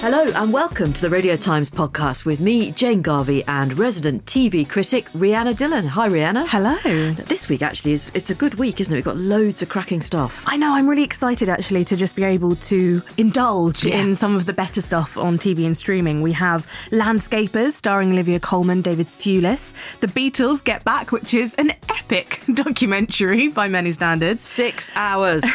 Hello and welcome to the Radio Times podcast with me, Jane Garvey, and resident TV critic Rhianna Dhillon. Hi, Rihanna. Hello. This week actually is it's a good week, isn't it? We've got loads of cracking stuff. I know, I'm really excited actually to just be able to indulge Yeah. in some of the better stuff on TV and streaming. We have Landscapers starring Olivia Colman, David Thewlis, The Beatles Get Back, which is an epic documentary by many standards. Six hours.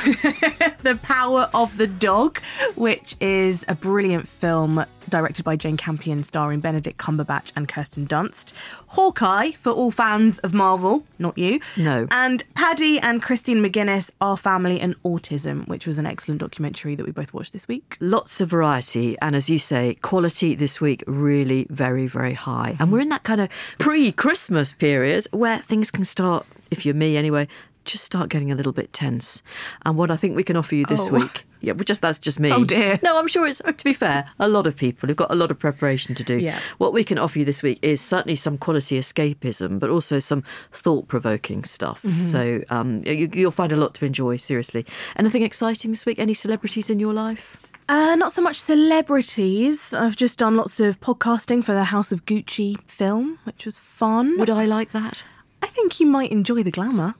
The Power of the Dog, which is a brilliant film directed by Jane Campion, starring Benedict Cumberbatch and Kirsten Dunst. Hawkeye, for all fans of Marvel, not you. No. And Paddy and Christine McGuinness, Our Family and Autism, which was an excellent documentary that we both watched this week. Lots of variety, and as you say, quality this week really very, very high. And mm-hmm. we're in that kind of pre Christmas period where things can start, if you're me anyway, just start getting a little bit tense. And what I think we can offer you this Oh. week. Yeah, well, just that's just me. Oh, dear. No, I'm sure it's to be fair. A lot of people have got a lot of preparation to do. Yeah. What we can offer you this week is certainly some quality escapism, but also some thought-provoking stuff. Mm-hmm. So um, you, you'll find a lot to enjoy. Seriously, anything exciting this week? Any celebrities in your life? Uh, not so much celebrities. I've just done lots of podcasting for the House of Gucci film, which was fun. Would I like that? I think you might enjoy the glamour.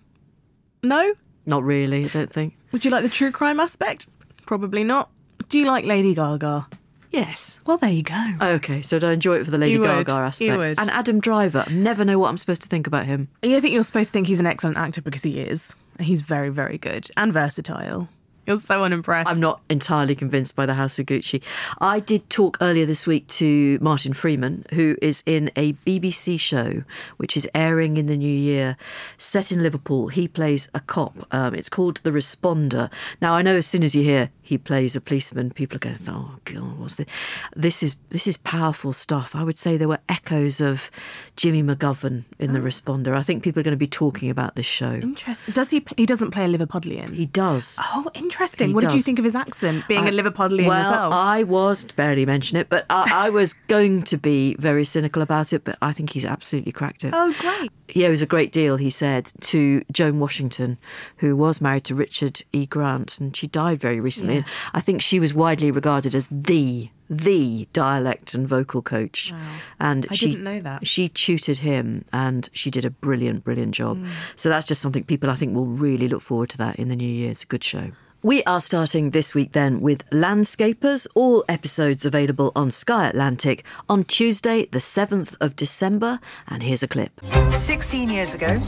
No? Not really. I don't think. Would you like the true crime aspect? Probably not. Do you like Lady Gaga? Yes. Well, there you go. Okay, so do I enjoy it for the Lady You would, Gaga aspect? you would. And Adam Driver, I never know what I'm supposed to think about him. Yeah, I think you're supposed to think he's an excellent actor because he is. He's very, very good and versatile. You're so unimpressed. I'm not entirely convinced by the House of Gucci. I did talk earlier this week to Martin Freeman, who is in a BBC show which is airing in the new year, set in Liverpool. He plays a cop. Um, it's called The Responder. Now, I know as soon as you hear he plays a policeman, people are going, "Oh God, what's this?" This is this is powerful stuff. I would say there were echoes of Jimmy McGovern in The oh. Responder. I think people are going to be talking about this show. Interesting. Does he? He doesn't play a Liverpudlian. He does. oh, interesting. He what did you think of his accent, being a I- Liverpudlian well, yourself? I was barely mention it, but I, I was going to be very cynical about it. But I think he's absolutely cracked it. oh, great. Yeah, it was a great deal, he said, to Joan Washington, who was married to Richard E. Grant, and she died very recently. Yeah. I think she was widely regarded as the the dialect and vocal coach. And I she didn't know that. she tutored him, and she did a brilliant, brilliant job. Mm. So that's just something people I think will really look forward to that in the new year. It's a good show. We are starting this week then with Landscapers, all episodes available on Sky Atlantic on Tuesday, the 7th of December. And here's a clip. 16 years ago,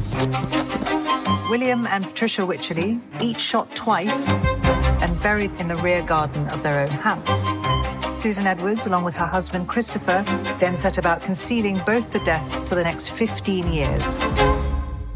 William and Patricia Wycherley, each shot twice and buried in the rear garden of their own house. Susan Edwards, along with her husband Christopher, then set about concealing both the deaths for the next 15 years.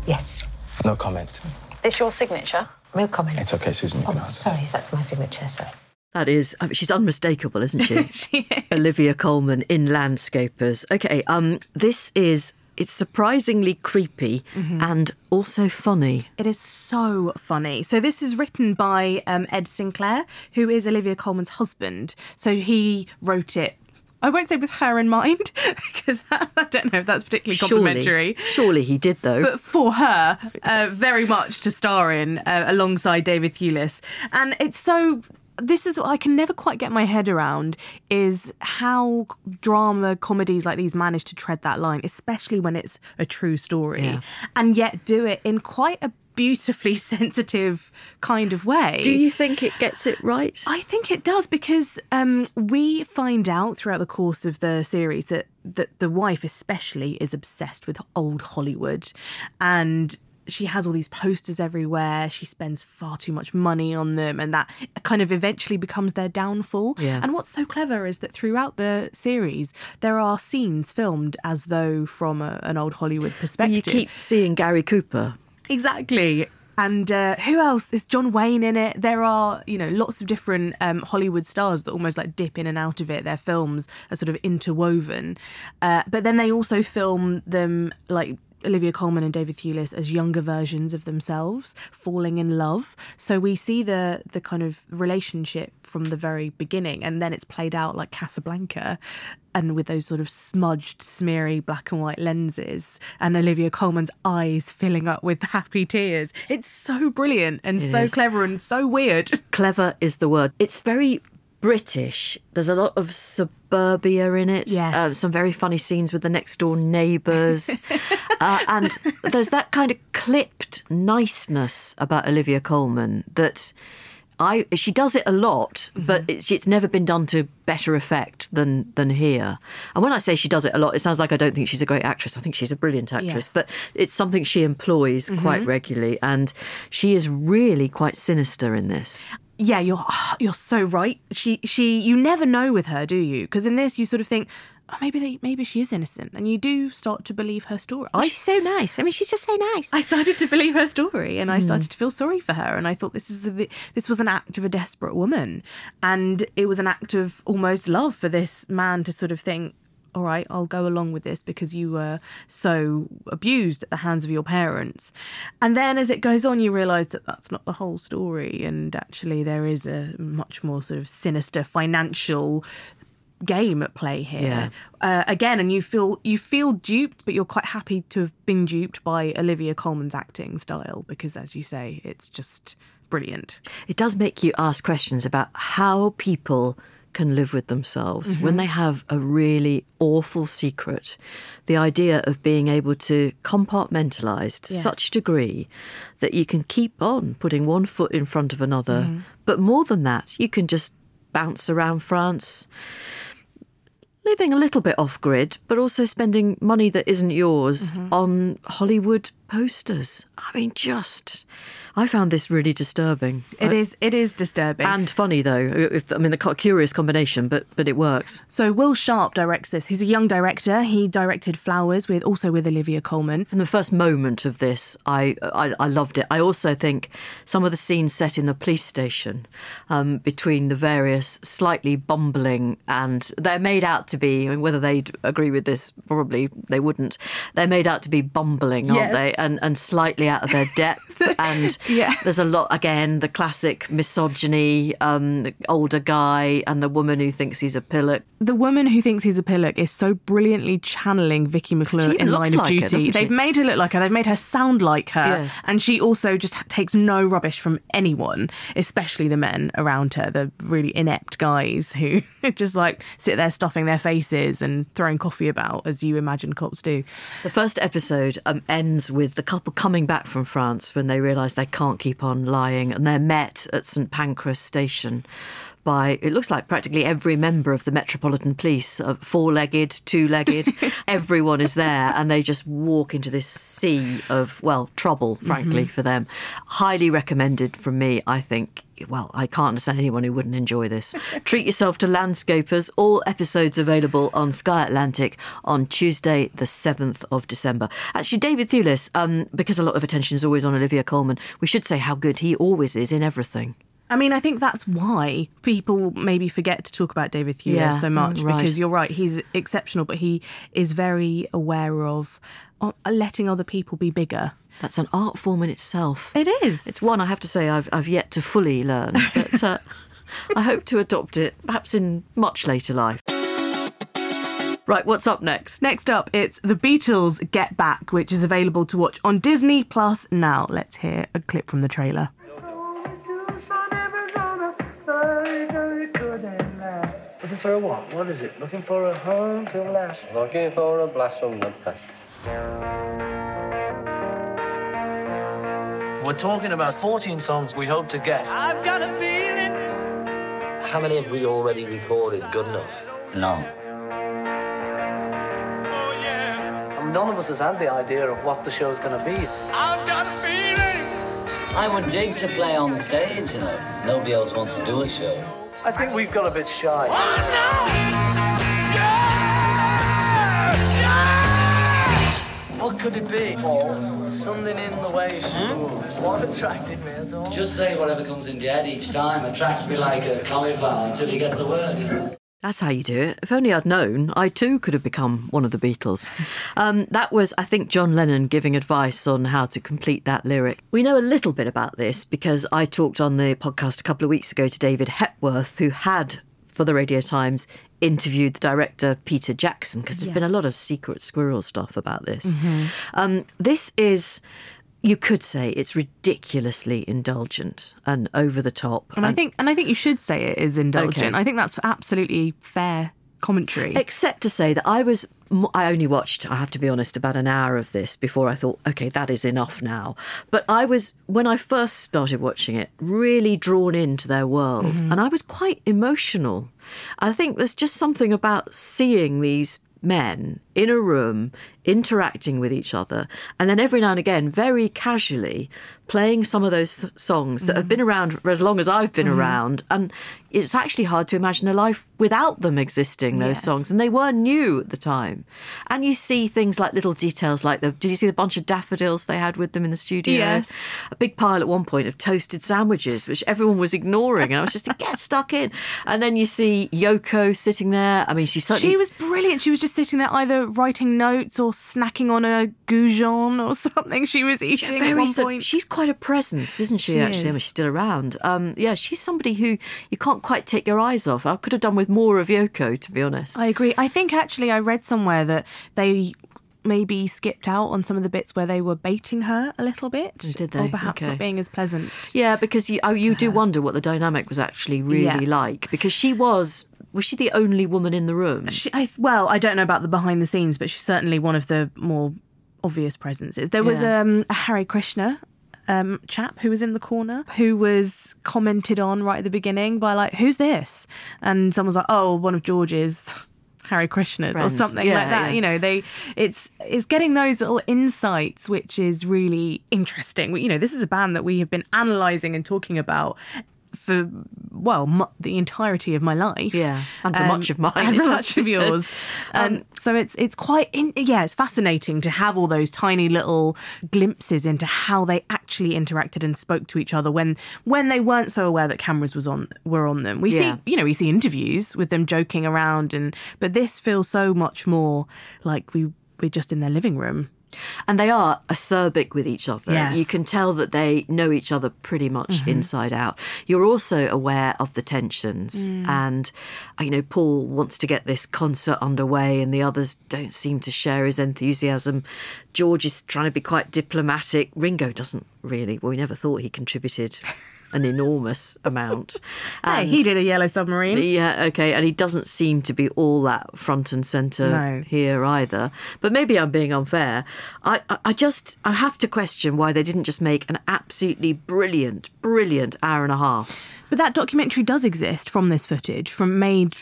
Yes. No comment. This your signature? No comment. It's okay, Susan. You Oh, can answer. sorry, that's my signature. Sorry. That is, I mean, she's unmistakable, isn't she? She is. Olivia Colman in Landscapers. Okay, um, this is it's surprisingly creepy and also funny. It is so funny. So this is written by um, Ed Sinclair, who is Olivia Colman's husband. So he wrote it. I won't say with her in mind because I don't know if that's particularly complimentary. Surely, surely he did though. But for her, uh, very much to star in uh, alongside David Thewlis. And it's so. This is what I can never quite get my head around is how drama comedies like these manage to tread that line, especially when it's a true story, Yeah. and yet do it in quite a beautifully sensitive kind of way. Do you think it gets it right? I think it does because um, we find out throughout the course of the series that, that the wife, especially, is obsessed with old Hollywood and she has all these posters everywhere. She spends far too much money on them, and that kind of eventually becomes their downfall. Yeah. And what's so clever is that throughout the series, there are scenes filmed as though from a, an old Hollywood perspective. you keep seeing Gary Cooper. Exactly. And uh, who else? Is John Wayne in it? There are, you know, lots of different um, Hollywood stars that almost like dip in and out of it. Their films are sort of interwoven. Uh, but then they also film them like Olivia Colman and David Thewlis as younger versions of themselves falling in love. So we see the the kind of relationship from the very beginning, and then it's played out like Casablanca, and with those sort of smudged, smeary black and white lenses, and Olivia Colman's eyes filling up with happy tears. It's so brilliant and It so is. clever and so weird. Clever is the word. It's very British. There's a lot of suburbia in it. Yes. Uh, some very funny scenes with the next door neighbours. uh, and there's that kind of clipped niceness about Olivia Colman that. I, she does it a lot, but it's, it's never been done to better effect than than here. And when I say she does it a lot, it sounds like I don't think she's a great actress. I think she's a brilliant actress, Yes. but it's something she employs quite regularly, and she is really quite sinister in this. Yeah, you're you're so right. She she you never know with her, do you? Because in this you sort of think, oh, maybe they maybe she is innocent, and you do start to believe her story. I She's so nice. I mean, she's just so nice. I started to believe her story, and I hmm. started to feel sorry for her, and I thought this is a, this was an act of a desperate woman, and it was an act of almost love for this man to sort of think. All right, I'll go along with this because you were so abused at the hands of your parents. And then as it goes on, you realise that that's not the whole story. And actually, there is a much more sort of sinister financial game at play here Yeah. uh, again and you feel you feel duped but you're quite happy to have been duped by olivia colman's acting style because as you say it's just brilliant It does make you ask questions about how people can live with themselves when mm-hmm. they have a really awful secret. The idea of being able to compartmentalize to Yes. such degree that you can keep on putting one foot in front of another. Mm-hmm. But more than that, you can just bounce around France living a little bit off grid, but also spending money that isn't yours mm-hmm. on Hollywood posters. I mean, just. I found this really disturbing. It Uh, is it is disturbing and funny though. If, I mean, the curious combination, but but it works. so Will Sharpe directs this he's a young director he directed flowers with also with olivia colman From the first moment of this, I, I I loved it. I also think some of the scenes set in the police station um, between the various slightly bumbling and they're made out to be. I mean, whether they'd agree with this, probably they wouldn't. They're made out to be bumbling, aren't they? And and slightly out of their depth. and Yeah. there's a lot again. The classic misogyny, um, the older guy and the woman who thinks he's a pillock. the woman who thinks he's a pillock is so brilliantly channeling Vicky McClure in Line of like her, Duty. doesn't? They've made her look like her. They've made her sound like her. Yes. And she also just takes no rubbish from anyone, especially the men around her, the really inept guys who just like sit there stuffing their faces and throwing coffee about as you imagine cops do. The first episode um, ends with the couple coming back from France when they realise they can't keep on lying, and they're met at St Pancras station by it looks like practically every member of the Metropolitan Police, uh, four-legged, two-legged, everyone is there, and they just walk into this sea of well trouble, frankly, for them. Highly recommended from me, I think. Well, I can't understand anyone who wouldn't enjoy this. Treat yourself to Landscapers. All episodes available on Sky Atlantic on Tuesday, the 7th of December. Actually, David Thewlis, um, because a lot of attention is always on Olivia Colman, we should say how good he always is in everything. I mean, I think that's why people maybe forget to talk about David Thewlis Yeah, so much mm, right. because you're right, he's exceptional, but he is very aware of uh, letting other people be bigger. That's an art form in itself. It is. It's one I have to say I've, I've yet to fully learn, but uh, I hope to adopt it perhaps in much later life. Right, what's up next? Next up, it's The Beatles Get Back, which is available to watch on Disney Plus now. Let's hear a clip from the trailer. Looking for a what? What is it? Looking for a home to last. Looking for a blast from the past. We're talking about 14 songs we hope to get. I've got a feeling. How many have we already recorded good enough? No. Oh, none of us has had the idea of what the show's going to be. I've got a feeling. I would dig to play on stage, you know. Nobody else wants to do a show. I think we've got a bit shy. Oh, what could it be, Paul? Something in the way hmm? she moves. What attracted me at all? Just say whatever comes in your head each time. Attracts me like a cauliflower until you get the word, you know. That's how you do it. If only I'd known, I too could have become one of the Beatles. Um, that was, I think, John Lennon giving advice on how to complete that lyric. We know a little bit about this because I talked on the podcast a couple of weeks ago to David Hepworth, who had, for the Radio Times, interviewed the director Peter Jackson because there's been a lot of secret squirrel stuff about this. Um, this is. You could say it's ridiculously indulgent and over the top. And I think, and I think you should say it is indulgent. Okay. I think that's absolutely fair commentary. Except to say that I was, I only watched, I have to be honest, about an hour of this before I thought, okay, that is enough now. But I was, when I first started watching it, really drawn into their world. Mm-hmm. And I was quite emotional. I think there's just something about seeing these men in a room interacting with each other and then every now and again very casually playing some of those th- songs that have mm. been around for as long as I've been mm. around and it's actually hard to imagine a life without them existing those Yes. songs and they were new at the time and you see things like little details like the did you see the bunch of daffodils they had with them in the studio Yes. a big pile at one point of toasted sandwiches which everyone was ignoring and I was just like get stuck in and then you see Yoko sitting there I mean she certainly She was brilliant. She was just sitting there either writing notes or snacking on a goujon or something she was eating at very one so- point. she's quite a presence, isn't she? She actually, I mean, she's still around. Um, yeah, she's somebody who you can't quite take your eyes off. I could have done with more of Yoko, to be honest. I agree. I think actually I read somewhere that they maybe skipped out on some of the bits where they were baiting her a little bit. did Or they? perhaps Okay. not being as pleasant. yeah, because you oh, you do wonder what the dynamic was actually really Yeah. like because she was was she the only woman in the room? She, I, well, I don't know about the behind the scenes, but she's certainly one of the more obvious presences. There was Yeah. um, a Hare Krishna um, chap who was in the corner who was commented on right at the beginning by like, "Who's this?" And someone's like, "Oh, one of George's." Hare Krishnas Friends. or something Yeah, like that. yeah. You know, they it's it's getting those little insights which is really interesting. You know, this is a band that we have been analysing and talking about for well mu the entirety of my life. Yeah, and for much of mine, and for much of yours. Um, so it's it's quite in, yeah, it's fascinating to have all those tiny little glimpses into how they actually interacted and spoke to each other when when they weren't so aware that cameras was on were on them. We Yeah. see you know we see interviews with them joking around and but this feels so much more like we we're just in their living room. And they are acerbic with each other. Yes. You can tell that they know each other pretty much Mm-hmm. inside out. You're also aware of the tensions. Mm. And, uh, you know, Paul wants to get this concert underway, and the others don't seem to share his enthusiasm. George is trying to be quite diplomatic. Ringo doesn't really, well, we never thought he contributed an enormous amount. Hey, he did a yellow submarine. yeah, okay, and he doesn't seem to be all that front and centre No. here either. But maybe I'm being unfair. I, I, I just I have to question why they didn't just make an absolutely brilliant, brilliant hour and a half. But that documentary does exist from this footage, from made,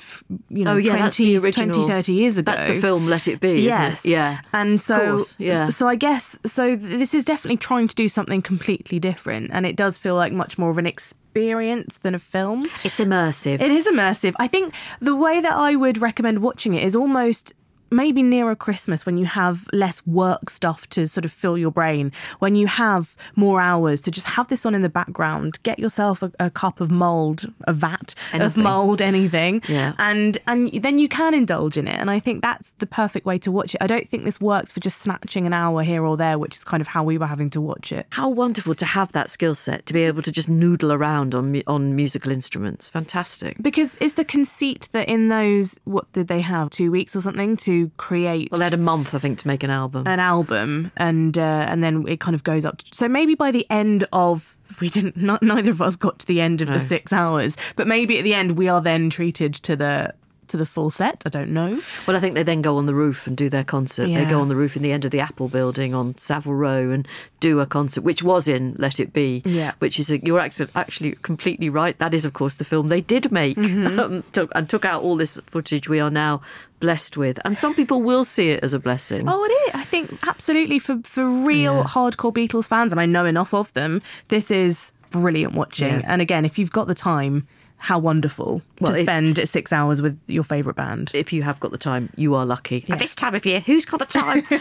you know, Oh, yeah, 20, that's the original- 20, 30 years ago. That's the film Let It Be, isn't it? Yeah. And so, course, yeah. so I guess, so this is definitely trying to do something completely different. And it does feel like much more of an experience than a film. It's immersive. It is immersive. I think the way that I would recommend watching it is almost maybe nearer Christmas when you have less work stuff to sort of fill your brain, when you have more hours to just have this on in the background, get yourself a, a cup of mold, a vat of mold, anything, Yeah. and and then you can indulge in it. And I think that's the perfect way to watch it. I don't think this works for just snatching an hour here or there, which is kind of how we were having to watch it. How wonderful to have that skill set to be able to just noodle around on on musical instruments. Fantastic. Because is the conceit that in those what did they have two weeks or something to create Well, they had a month, I think, to make an album. an album and uh, and then it kind of goes up. To, so maybe by the end of we didn't not neither of us got to the end of the six hours, but maybe at the end we are then treated to the to the full set. I don't know. Well, I think they then go on the roof and do their concert. They go on the roof in the end of the Apple building on Savile Row and do a concert, which was in Let It Be. Yeah. Which is, a, you're actually, actually completely right. That is, of course, the film they did make Mm-hmm. um, took, and took out all this footage we are now blessed with. And some people will see it as a blessing. Oh, it is. I think absolutely for for real hardcore Beatles fans, and I know enough of them. This is brilliant watching. Yeah. And again, if you've got the time. How wonderful Well, to it- spend six hours with your favourite band. if you have got the time, you are lucky. At this time of year, who's got the time?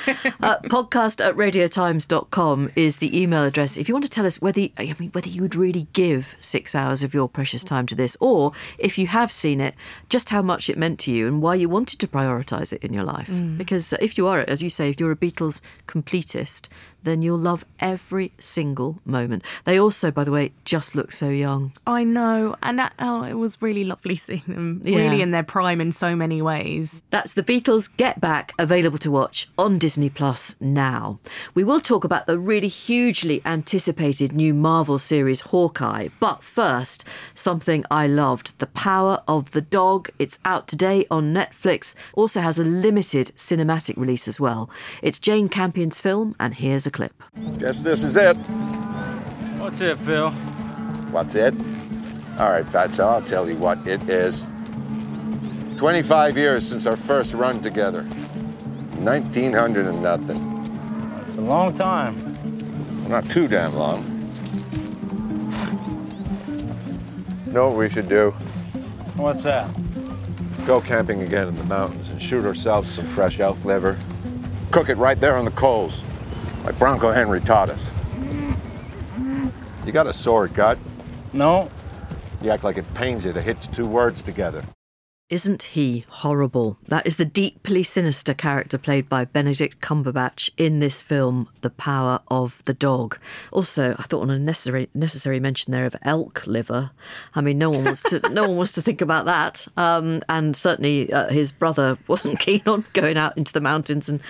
uh, podcast at radiotimes.com is the email address. If you want to tell us whether I mean whether you would really give six hours of your precious time to this, or if you have seen it, just how much it meant to you and why you wanted to prioritise it in your life. Because uh, if you are, as you say, if you're a Beatles completist, then you'll love every single moment. They also, by the way, just look so young. I know, and that, oh, it was really lovely seeing them, Yeah. really in their prime in so many ways. That's the Beatles Get Back, available to watch on Disney Plus now. We will talk about the really hugely anticipated new Marvel series Hawkeye, but first, something I loved The Power of the Dog. It's out today on Netflix, also has a limited cinematic release as well. It's Jane Campion's film, and here's a clip. Guess this is it. What's it, Phil? What's it? All right, Fatso, I'll tell you what it is. 25 years since our first run together. 1900 and nothing. It's a long time. Well, not too damn long. Know what we should do? What's that? Go camping again in the mountains and shoot ourselves some fresh elk liver. Cook it right there on the coals, like Bronco Henry taught us. You got a sore gut? No. You act like it pains you to hitch two words together. Isn't he horrible? That is the deeply sinister character played by Benedict Cumberbatch in this film, The Power of the Dog. Also, I thought on a necessary necessary mention there of elk liver. I mean, no one wants to no one wants to think about that. Um, and certainly, uh, his brother wasn't keen on going out into the mountains and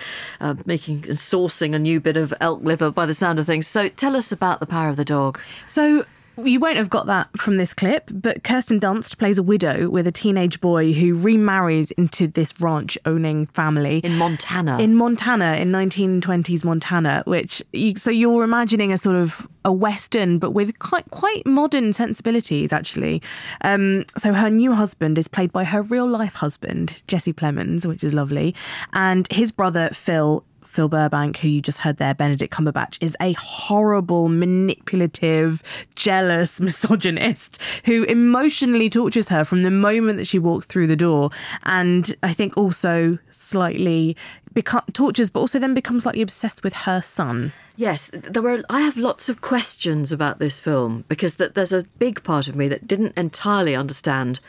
uh, making and sourcing a new bit of elk liver by the sound of things. So, tell us about The Power of the Dog. So you won't have got that from this clip, but Kirsten Dunst plays a widow with a teenage boy who remarries into this ranch owning family in Montana. In Montana, in 1920s Montana, which you, so you're imagining a sort of a western, but with quite quite modern sensibilities actually. Um, so her new husband is played by her real life husband Jesse Plemons, which is lovely, and his brother Phil Phil Burbank, who you just heard there, Benedict Cumberbatch, is a horrible, manipulative, jealous misogynist who emotionally tortures her from the moment that she walks through the door. And I think also slightly become tortures, but also then becomes slightly obsessed with her son. Yes, there were. I have lots of questions about this film because that there's a big part of me that didn't entirely understand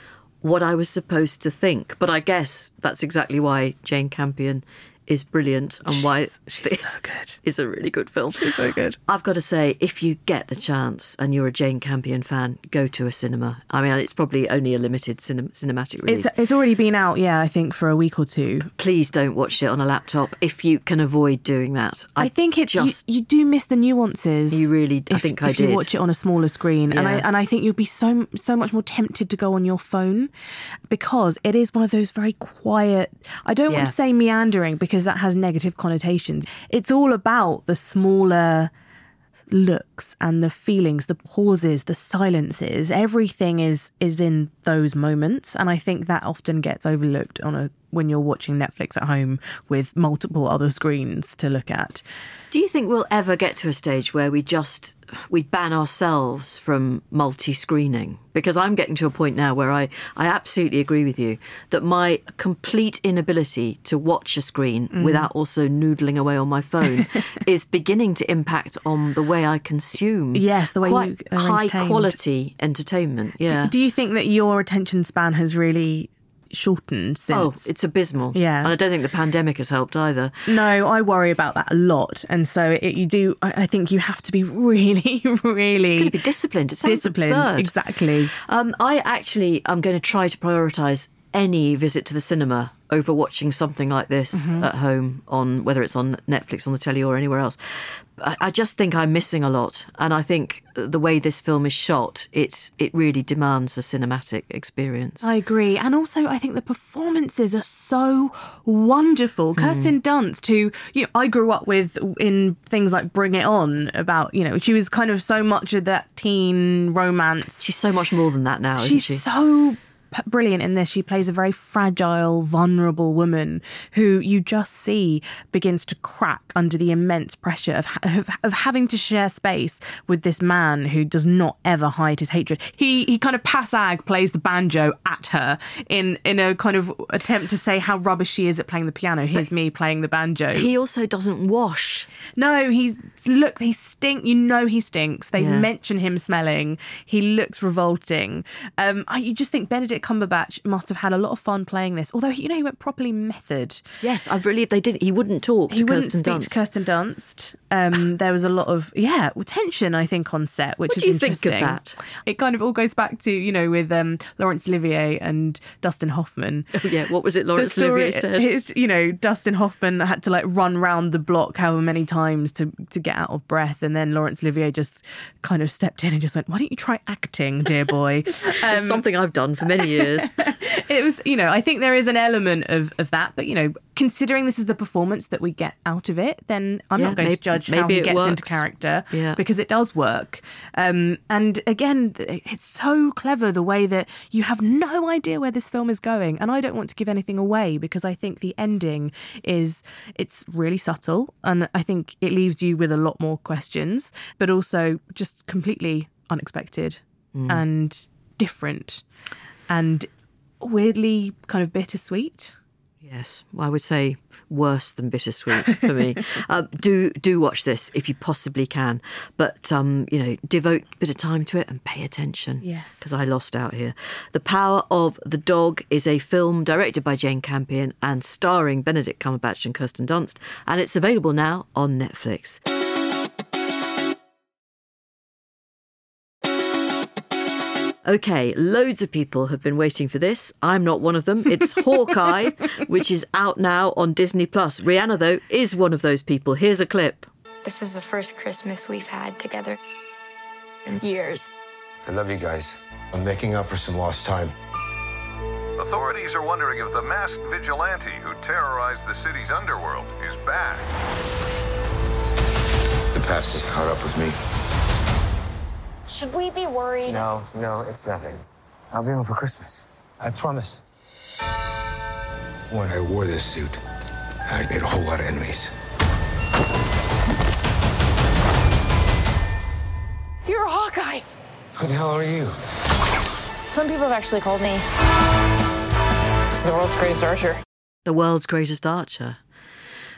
what I was supposed to think. But I guess that's exactly why Jane Campion is brilliant and why this so good. is a really good film. She's so good. I've got to say, if you get the chance and you're a Jane Campion fan, go to a cinema. I mean, it's probably only a limited cinem- cinematic release. It's it's already been out, yeah, I think for a week or two. Please don't watch it on a laptop if you can avoid doing that. I, think it's just you, you do miss the nuances. You really- I if, think I if you did. watch it on a smaller screen, and I and I think you'll be so so much more tempted to go on your phone because it is one of those very quiet. I don't want to say meandering because that has negative connotations. It's all about the smaller looks and the feelings the pauses the silences everything is is in those moments and i think that often gets overlooked on a when you're watching netflix at home with multiple other screens to look at Do you think we'll ever get to a stage where we just we ban ourselves from multi-screening? Because I'm getting to a point now where I I absolutely agree with you that my complete inability to watch a screen Mm. without also noodling away on my phone is beginning to impact on the way I consume. Yes, the way you high quality entertainment. Yeah. do you think that your attention span has really shortened since Oh, it's abysmal. Yeah. And I don't think the pandemic has helped either. No, I worry about that a lot, and so it, you do. I, I think you have to be really, really be disciplined. It sounds disciplined. absurd. Exactly. Um, I actually am going to try to prioritise any visit to the cinema over watching something like this Mhm. at home on whether it's on Netflix, on the telly, or anywhere else. I, I just think I'm missing a lot, and I think the way this film is shot, it it really demands a cinematic experience. I agree. And also, I think the performances are so wonderful. Hmm. Kirsten Dunst, who you know, I grew up with in things like Bring It On, about, you know, she was kind of so much of that teen romance. She's so much more than that now, isn't She's she? so brilliant in this. She plays a very fragile, vulnerable woman who you just see begins to crack under the immense pressure of, ha- of, of having to share space with this man who does not ever hide his hatred. He he kind of passag plays the banjo at her in in a kind of attempt to say how rubbish she is at playing the piano. Here's me playing the banjo. He also doesn't wash. No, he looks. He stink. You know he stinks. They Yeah. mention him smelling. He looks revolting. Um, I, you just think Benedict Cumberbatch must have had a lot of fun playing this. Although you know he went properly method. Yes, I believe they did. He wouldn't talk He to wouldn't Kirsten speak Dunst. to Kirsten Dunst. Um, there was a lot of yeah tension, I think, on set, which What is do you think of interesting. that? It kind of all goes back to you know with um, Laurence Olivier and Dustin Hoffman. Oh, yeah, what was it Laurence story Olivier said? is, you know, Dustin Hoffman had to like run round the block however many times to to get out of breath, and then Laurence Olivier just kind of stepped in and just went, "Why don't you try acting, dear boy?" it's something I've done for many years. it was, you know, I think there is an element of of that, but you know, considering this is the performance that we get out of it, then I'm Yeah, not going maybe- to judge how he it gets into character Yeah. because it does work. Um, and again, it's so clever the way that you have no idea where this film is going, and I don't want to give anything away because I think the ending is it's really subtle, and I think it leaves you with a lot more questions, but also just completely unexpected Mm. and different and weirdly kind of bittersweet. Yes, I would say worse than bittersweet for me. uh, do do watch this if you possibly can, but um, you know, devote a bit of time to it and pay attention. Yes. because I lost out here. The Power of the Dog is a film directed by Jane Campion and starring Benedict Cumberbatch and Kirsten Dunst, and it's available now on Netflix. Okay, loads of people have been waiting for this. I'm not one of them. It's Hawkeye, which is out now on Disney Plus. Rhianna, though, is one of those people. Here's a clip. This is the first Christmas we've had together in years. I love you guys. I'm making up for some lost time. Authorities are wondering if the masked vigilante who terrorized the city's underworld is back. The past has caught up with me. Should we be worried? No, no, it's nothing. I'll be home for Christmas. I promise. When I wore this suit, I made a whole lot of enemies. You're a Hawkeye. Who the hell are you? Some people have actually called me the world's greatest archer. The world's greatest archer.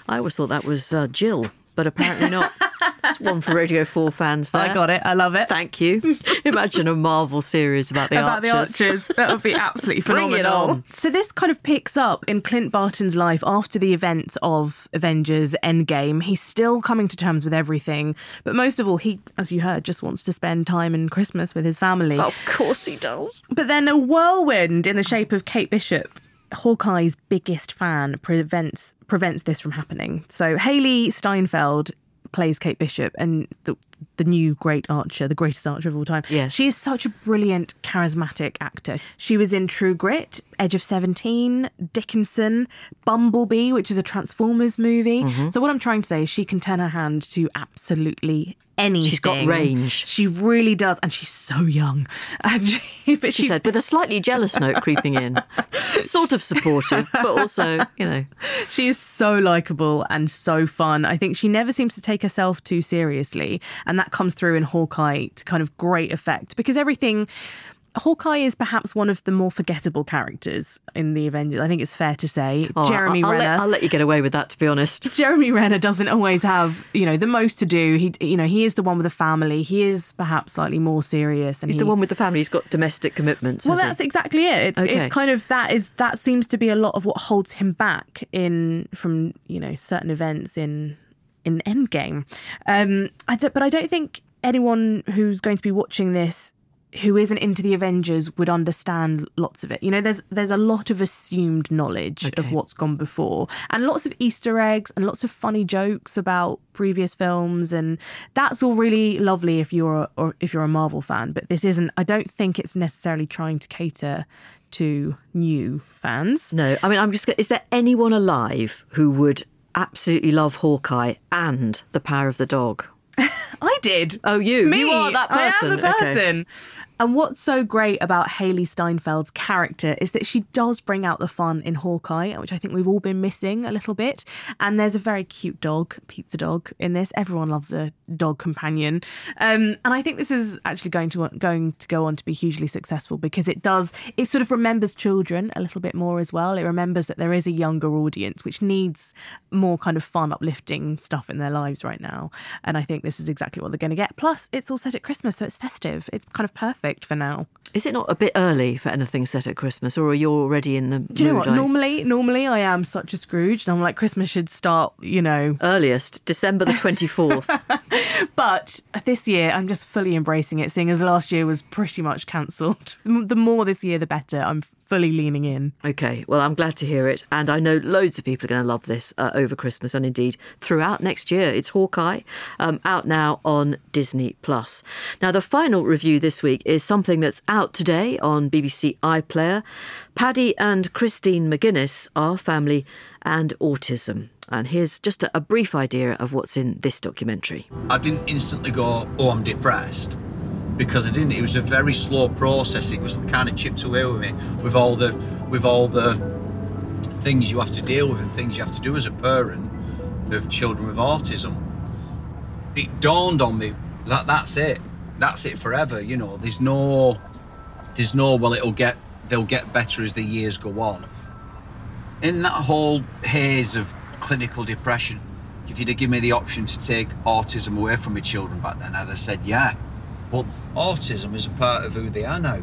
I always thought that was uh, Jill, but apparently not. It's one for Radio 4 fans there. I got it. I love it. Thank you. Imagine a Marvel series about the about archers. the archers. That would be absolutely phenomenal. Bring it on. So this kind of picks up in Clint Barton's life after the events of Avengers Endgame. He's still coming to terms with everything, but most of all, he, as you heard, just wants to spend time in Christmas with his family. Of course he does. But then a whirlwind in the shape of Kate Bishop, Hawkeye's biggest fan, prevents prevents this from happening. So Hailee Steinfeld plays Kate Bishop and the the new great archer, the greatest archer of all time. Yes. She is such a brilliant, charismatic actor. She was in True Grit, Edge of 17, Dickinson, Bumblebee, which is a Transformers movie. Mhm. So what I'm trying to say is she can turn her hand to absolutely anything. She's got range. She really does, and she's so young. And she, but She said, with a slightly jealous note creeping in. sort of supportive, but also, you know. She is so likable and so fun. I think she never seems to take herself too seriously. And that comes through in Hawkeye to kind of great effect because everything. Hawkeye is perhaps one of the more forgettable characters in the Avengers. I think it's fair to say. Oh, Jeremy I'll, I'll Renner. Let, I'll let you get away with that, to be honest. Jeremy Renner doesn't always have, you know, the most to do. He, you know, he is the one with a family. He is perhaps slightly more serious. And He's he, the one with the family. He's got domestic commitments. well, has he? that's exactly it. It's, Okay. it's kind of that is that seems to be a lot of what holds him back in from you know certain events in in Endgame. Um, I don't, but I don't think anyone who's going to be watching this who isn't into the Avengers would understand lots of it. You know, there's there's a lot of assumed knowledge of what's gone before, and lots of Easter eggs and lots of funny jokes about previous films, and that's all really lovely if you're a, or if you're a Marvel fan. But this isn't. I don't think it's necessarily trying to cater to new fans. No, I mean, I'm just. Is there anyone alive who would absolutely love Hawkeye and the power of the dog? I did. Oh, you? Me, You are that person. I am the person. And what's so great about Hailee Steinfeld's character is that she does bring out the fun in Hawkeye, which I think we've all been missing a little bit. And there's a very cute dog, pizza dog, in this. Everyone loves a dog companion, um, and I think this is actually going to going to go on to be hugely successful because it does. It sort of remembers children a little bit more as well. It remembers that there is a younger audience which needs more kind of fun, uplifting stuff in their lives right now. And I think this is exactly what they're going to get. Plus, it's all set at Christmas, so it's festive. It's kind of perfect for now. Is it not a bit early for anything set at Christmas, or are you already in the? Do you know what? like- Normally, normally I am such a Scrooge, and I'm like Christmas should start, you know, earliest December the twenty fourth. but this year I'm just fully embracing it, seeing as last year was pretty much cancelled. The more this year, the better. I'm fully leaning in. Okay, well, I'm glad to hear it. And I know loads of people are going to love this uh, over Christmas and indeed throughout next year. It's Hawkeye, um, out now on Disney Plus. Now, the final review this week is something that's out today on BBC iPlayer. Paddy and Christine McGuinness Our Family and autism. And here's just a, a brief idea of what's in this documentary. I didn't instantly go, oh, I'm depressed. Because I didn't. It was a very slow process. It was kind of chipped away with me, with all the, with all the things you have to deal with and things you have to do as a parent of children with autism. It dawned on me that that's it. That's it forever. You know, there's no, there's no. Well, it'll get, they'll get better as the years go on. In that whole haze of clinical depression, if you'd have given me the option to take autism away from my children back then, I'd have said, yeah. But autism is a part of who they are now.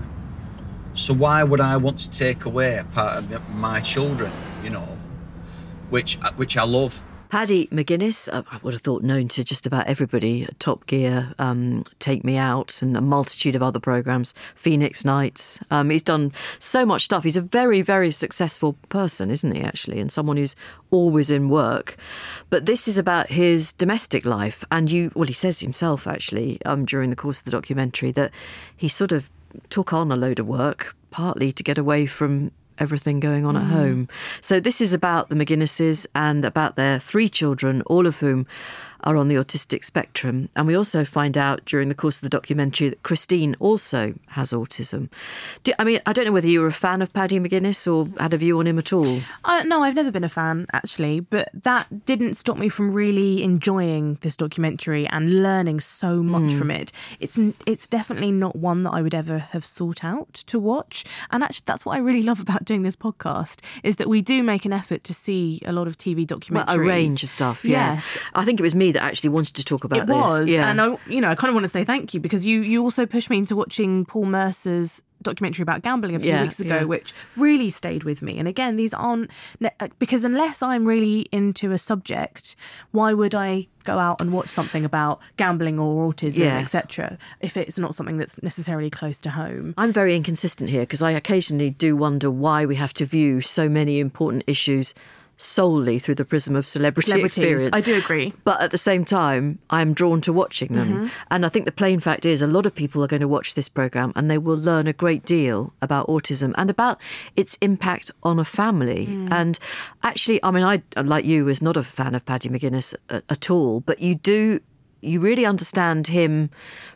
So why would I want to take away a part of my children, you know, which which I love? Paddy McGuinness, I would have thought known to just about everybody, Top Gear, um, Take Me Out, and a multitude of other programmes, Phoenix Nights. Um, he's done so much stuff. He's a very, very successful person, isn't he, actually, and someone who's always in work. But this is about his domestic life. And you, well, he says himself, actually, um, during the course of the documentary, that he sort of took on a load of work, partly to get away from everything going on at Mm. home. So this is about the McGuinnesses and about their three children, all of whom are on the autistic spectrum. And we also find out during the course of the documentary that Christine also has autism. Do, I mean, I don't know whether you were a fan of Paddy McGuinness or had a view on him at all. Uh, no, I've never been a fan actually, but that didn't stop me from really enjoying this documentary and learning so much Mm. from it. It's it's definitely not one that I would ever have sought out to watch, and actually that's what I really love about doing this podcast is that we do make an effort to see a lot of TV documentaries, Well, a range of stuff. Yeah. Yes, I think it was me that actually wanted to talk about it this. was, Yeah. and I, you know, I kind of want to say thank you because you you also pushed me into watching Paul Merson's documentary about gambling a few Yeah, weeks ago, yeah. which really stayed with me. And again, these aren't uh, because unless I'm really into a subject, why would I go out and watch something about gambling or autism, Yes. etc. If it's not something that's necessarily close to home. I'm very inconsistent here because I occasionally do wonder why we have to view so many important issues solely through the prism of celebrity experience. I do agree. But at the same time, I'm drawn to watching them. Mhm. And I think the plain fact is a lot of people are going to watch this programme and they will learn a great deal about autism and about its impact on a family. Mm. And actually, I mean, I, like you, was not a fan of Paddy McGuinness at, at all, but you do. You really understand him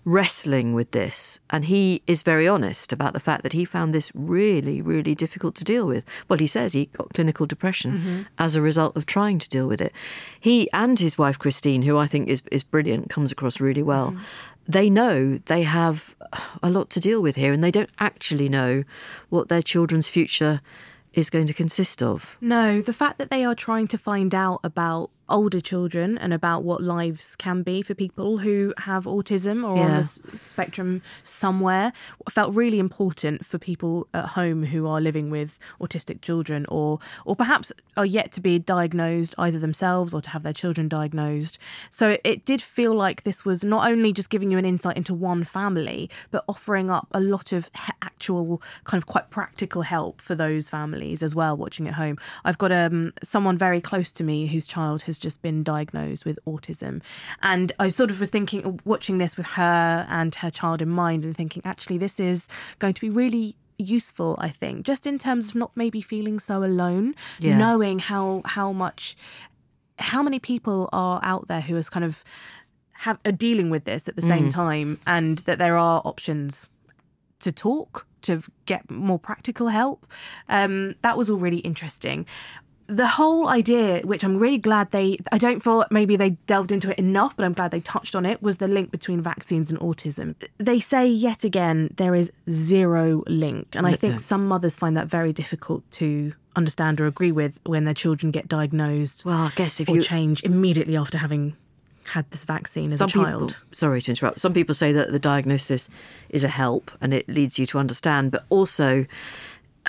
wrestling with this. And he is very honest about the fact that he found this really, really difficult to deal with. Well, he says he got clinical depression Mhm. as a result of trying to deal with it. He and his wife Christine, who I think is is brilliant, comes across really well. They know they have a lot to deal with here, and they don't actually know what their children's future is going to consist of. No, the fact that they are trying to find out about older children and about what lives can be for people who have autism or on the s- spectrum somewhere felt really important for people at home who are living with autistic children or or perhaps are yet to be diagnosed either themselves or to have their children diagnosed. So it, it did feel like this was not only just giving you an insight into one family but offering up a lot of he- actual kind of quite practical help for those families as well watching at home. I've got um someone very close to me whose child has just been diagnosed with autism and I sort of was thinking watching this with her and her child in mind and thinking actually this is going to be really useful I think just in terms of not maybe feeling so alone Yeah. knowing how how much how many people are out there who is kind of have are dealing with this at the same Mm. time and that there are options to talk to get more practical help. Um, that was all really interesting. The whole idea, which I'm really glad they, I don't feel maybe they delved into it enough, but I'm glad they touched on it, was the link between vaccines and autism. They say yet again there is zero link. And I think some mothers find that very difficult to understand or agree with when their children get diagnosed Well, I guess if or you change immediately after having had this vaccine as some a child. people sorry to interrupt some people say that the diagnosis is a help and it leads you to understand but also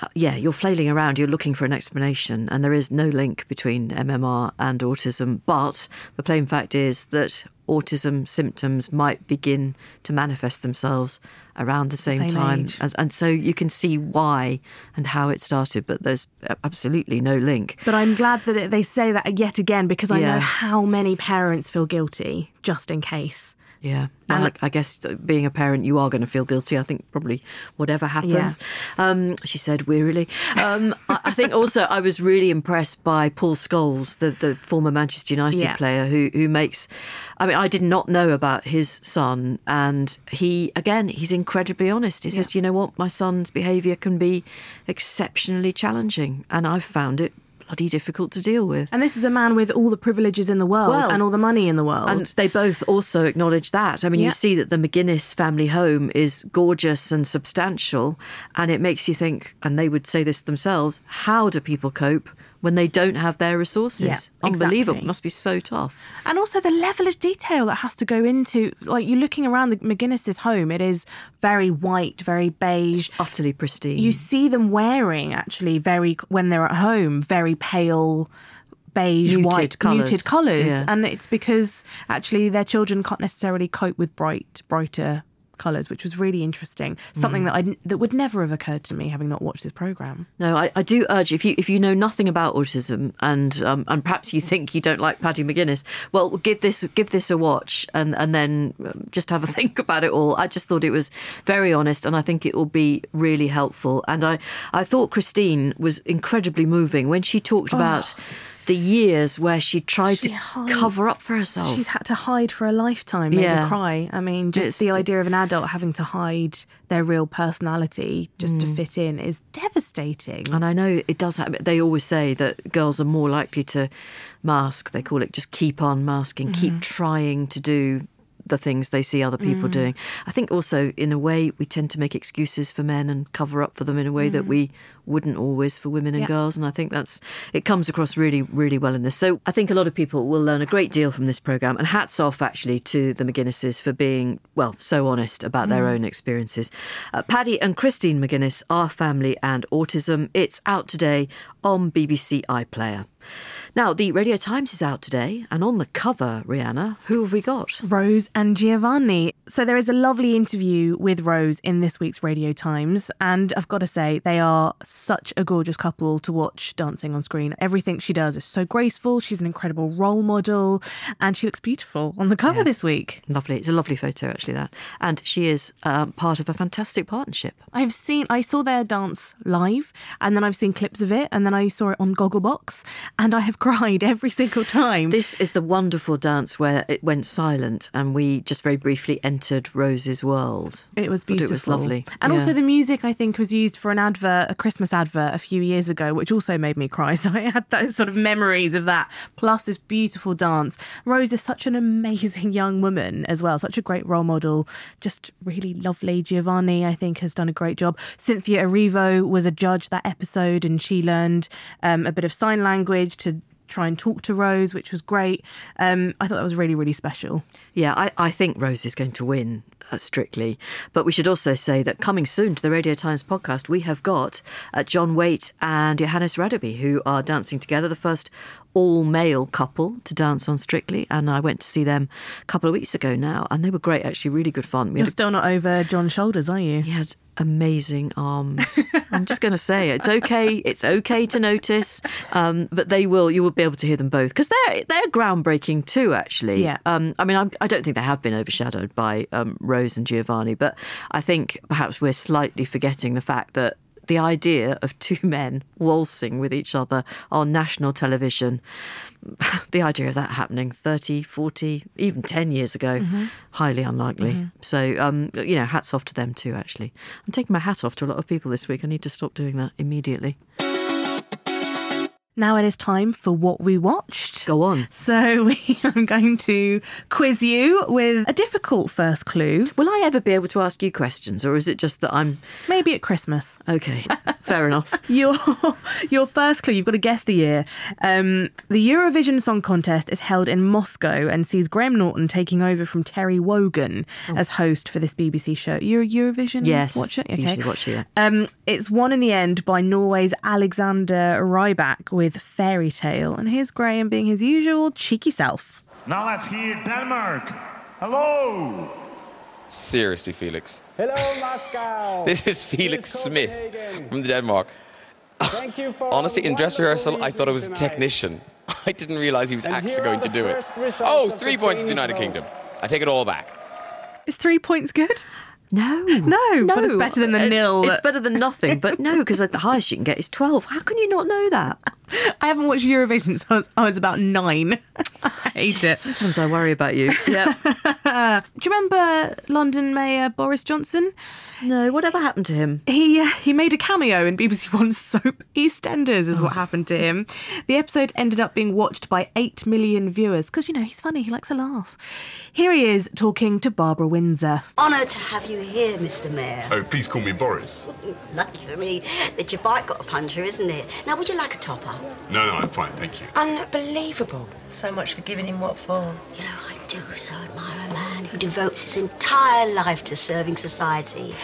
Uh, yeah you're flailing around you're looking for an explanation and there is no link between mmr and autism but the plain fact is that autism symptoms might begin to manifest themselves around the same, same time as, and so you can see why and how it started but there's absolutely no link But I'm glad that they say that yet again because I Yeah. know how many parents feel guilty just in case. Yeah. And- I, I guess being a parent, you are going to feel guilty. I think probably whatever happens. Um, she said wearily. Um, I, I think also I was really impressed by Paul Scholes, the, the former Manchester United Yeah. player who, who makes. I mean, I did not know about his son. And he, again, he's incredibly honest. He says, you know what? My son's behaviour can be exceptionally challenging. And I've found it bloody difficult to deal with. And this is a man with all the privileges in the world Well, and all the money in the world. And they both also acknowledge that. I mean, you see that the McGuinness family home is gorgeous and substantial, and it makes you think, and they would say this themselves, how do people cope when they don't have their resources? Yeah, Unbelievable. exactly. Must be so tough. And also the level of detail that has to go into, like you're looking around the McGuinness's home, it is very white, very beige, utterly pristine. You see them wearing actually very when they're at home, very pale beige Muted white colours. muted colors Yeah. and it's because actually their children can't necessarily cope with bright brighter colors which was really interesting something Mm. that I that would never have occurred to me having not watched this program No, I, I do urge if you if you know nothing about autism and um, and perhaps you think you don't like Paddy McGuinness, well, give this give this a watch and and then um, just have a think about it all. I just thought it was very honest, and I think it will be really helpful. And I I thought Christine was incredibly moving when she talked about. The years where she tried She to hide- cover up for herself. she's had to hide for a lifetime made Yeah. cry i mean just It's- the idea of an adult having to hide their real personality just to Mm. fit in is devastating And I know it does happen. They always say that girls are more likely to mask. They call it just keep on masking, keep Mhm. trying to do the things they see other people Mm. doing. I think also, in a way, we tend to make excuses for men and cover up for them in a way that Mm. we wouldn't always for women and Yeah. girls. And I think that's it comes across really, really well in this. So I think a lot of people will learn a great deal from this program. And hats off actually to the McGuinnesses for being well so honest about their Mm. own experiences. Uh, Paddy and Christine McGuinness, Our Family and Autism. It's out today on BBC iPlayer. Now, the Radio Times is out today, and on the cover, Rhianna, who have we got? Rose and Giovanni. So there is a lovely interview with Rose in this week's Radio Times, and I've got to say they are such a gorgeous couple to watch dancing on screen. Everything she does is so graceful. She's an incredible role model, and she looks beautiful on the cover this week. Lovely. It's a lovely photo, actually, that. And she is um, part of a fantastic partnership. I've seen, I saw their dance live, and then I've seen clips of it, and then I saw it on Gogglebox, and I have cried every single time. This is the wonderful dance where it went silent, and we just very briefly entered Rose's world. It was beautiful. It was lovely. And Yeah. also the music I think was used for an advert, a Christmas advert a few years ago, which also made me cry. So I had those sort of memories of that, plus this beautiful dance. Rose is such an amazing young woman as well, such a great role model, just really lovely. Giovanni, I think, has done a great job. Cynthia Erivo was a judge that episode and she learned um, a bit of sign language to try and talk to Rose, which was great. Um, I thought that was really, really special. Yeah, I, I think Rose is going to win uh, strictly. But we should also say that coming soon to the Radio Times podcast, we have got uh, John Whaite and Johannes Radebe, who are dancing together, the first all male couple to dance on Strictly. And I went to see them a couple of weeks ago now, and they were great, actually, really good fun. We You're a- still not over John's shoulders, are you? he had amazing arms. I'm just going to say it. it's okay. It's okay to notice, um, but they will. You will be able to hear them both because they're they're groundbreaking too. Actually, Yeah. Um, I mean, I'm, I don't think they have been overshadowed by um, Rose and Giovanni, but I think perhaps we're slightly forgetting the fact that the idea of two men waltzing with each other on national television, the idea of that happening 30, 40, even 10 years ago, Mhm. highly unlikely. Mhm. So, um, you know, hats off to them too, actually. I'm taking my hat off to a lot of people this week. I need to stop doing that immediately. Now it is time for what we watched. Go on. So we am going to quiz you with a difficult first clue. Will I ever be able to ask you questions, or is it just that I'm. Maybe at Christmas. Okay, fair enough. Your your first clue, you've got to guess the year. Um, the Eurovision Song Contest is held in Moscow and sees Graham Norton taking over from Terry Wogan as host for this BBC show. You're a Eurovision Oh. Yes, watcher? Okay. usually watch it, yeah. Um, it's won in the end by Norway's Alexander Rybak with Fairy Tale. And here's Graham being his usual cheeky self. Now let's hear Denmark. Hello. Seriously, Felix. Hello, Moscow. This is Felix Smith from Denmark. Thank you for Honestly, in dress rehearsal, I thought it was a technician. I didn't realize he was actually going to do it. Oh, three points to the United Kingdom. I take it all back. Is three points good? No. No, No. but it's better than the It- nil. It's better than nothing, but no, because the highest you can get is 12. How can you not know that? I haven't watched Eurovision since I was, I was about nine. I hate it. Sometimes I worry about you. Yeah. Do you remember London Mayor Boris Johnson? No, whatever happened to him? He uh, he made a cameo in BBC One's soap EastEnders, is Oh. what happened to him. The episode ended up being watched by eight million viewers because you know he's funny. He likes a laugh. Here he is talking to Barbara Windsor. Honour to have you here, Mr. Mayor. Oh, please call me Boris. Lucky for me that your bike got a puncture, isn't it? Now, would you like a topper? No, no, I'm fine, thank you. Unbelievable. So much for giving him what for. You know, I do so admire a man who devotes his entire life to serving society.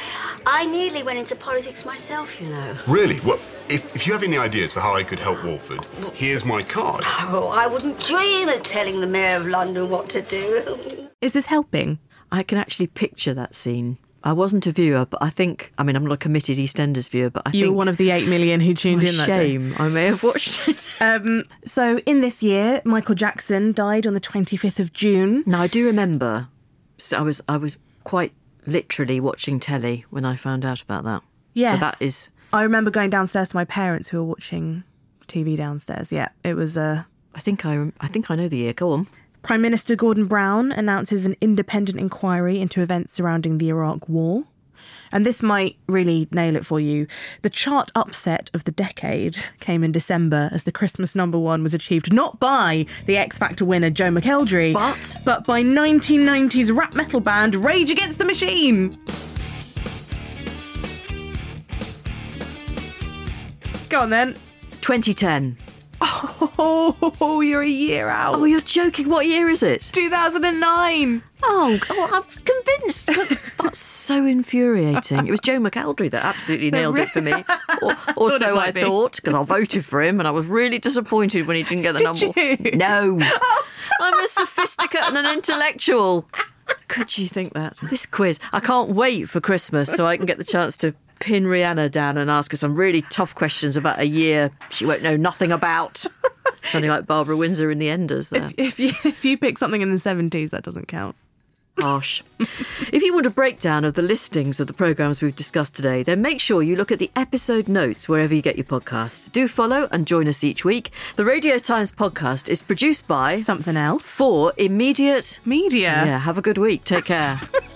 I nearly went into politics myself, you know. Really? Well, if, if you have any ideas for how I could help Walford, here's my card. Oh, I wouldn't dream of telling the Mayor of London what to do. Is this helping? I can actually picture that scene. I wasn't a viewer, but I think, I mean, I'm not a committed EastEnders viewer, but I think. You were one of the eight million who tuned in that day. shame. I may have watched it. Um, so in this year, Michael Jackson died on the 25th of June. Now, I do remember, so I was, I was quite literally watching telly when I found out about that. Yes. So that is, I remember going downstairs to my parents who were watching TV downstairs. Yeah, it was Uh, I think I, I think I know the year. Go on. Prime Minister Gordon Brown announces an independent inquiry into events surrounding the Iraq War. And this might really nail it for you. The chart upset of the decade came in December as the Christmas number one was achieved not by the X Factor winner Joe McElderry, but but by 1990s rap metal band Rage Against the Machine. Go on then. 2010. Oh, you're a year out. Oh, you're joking. What year is it? 2009. Oh, oh I was convinced. That's so infuriating. It was Joe McElderry that absolutely nailed it for me. Or, or Thought so I be. thought, because I voted for him and I was really disappointed when he didn't get the Did number. you? No. I'm a sophisticate and an intellectual. Could you think that? This quiz. I can't wait for Christmas so I can get the chance to pin Rhianna down and ask her some really tough questions about a year she won't know nothing about. Something like Barbara Windsor in The Enders there. If you if you pick something in the 70s, that doesn't count. Harsh. if you want a breakdown of the listings of the programmes we've discussed today, then make sure you look at the episode notes wherever you get your podcast. Do follow and join us each week. The Radio Times podcast is produced by Something else for immediate media. Yeah, have a good week. Take care.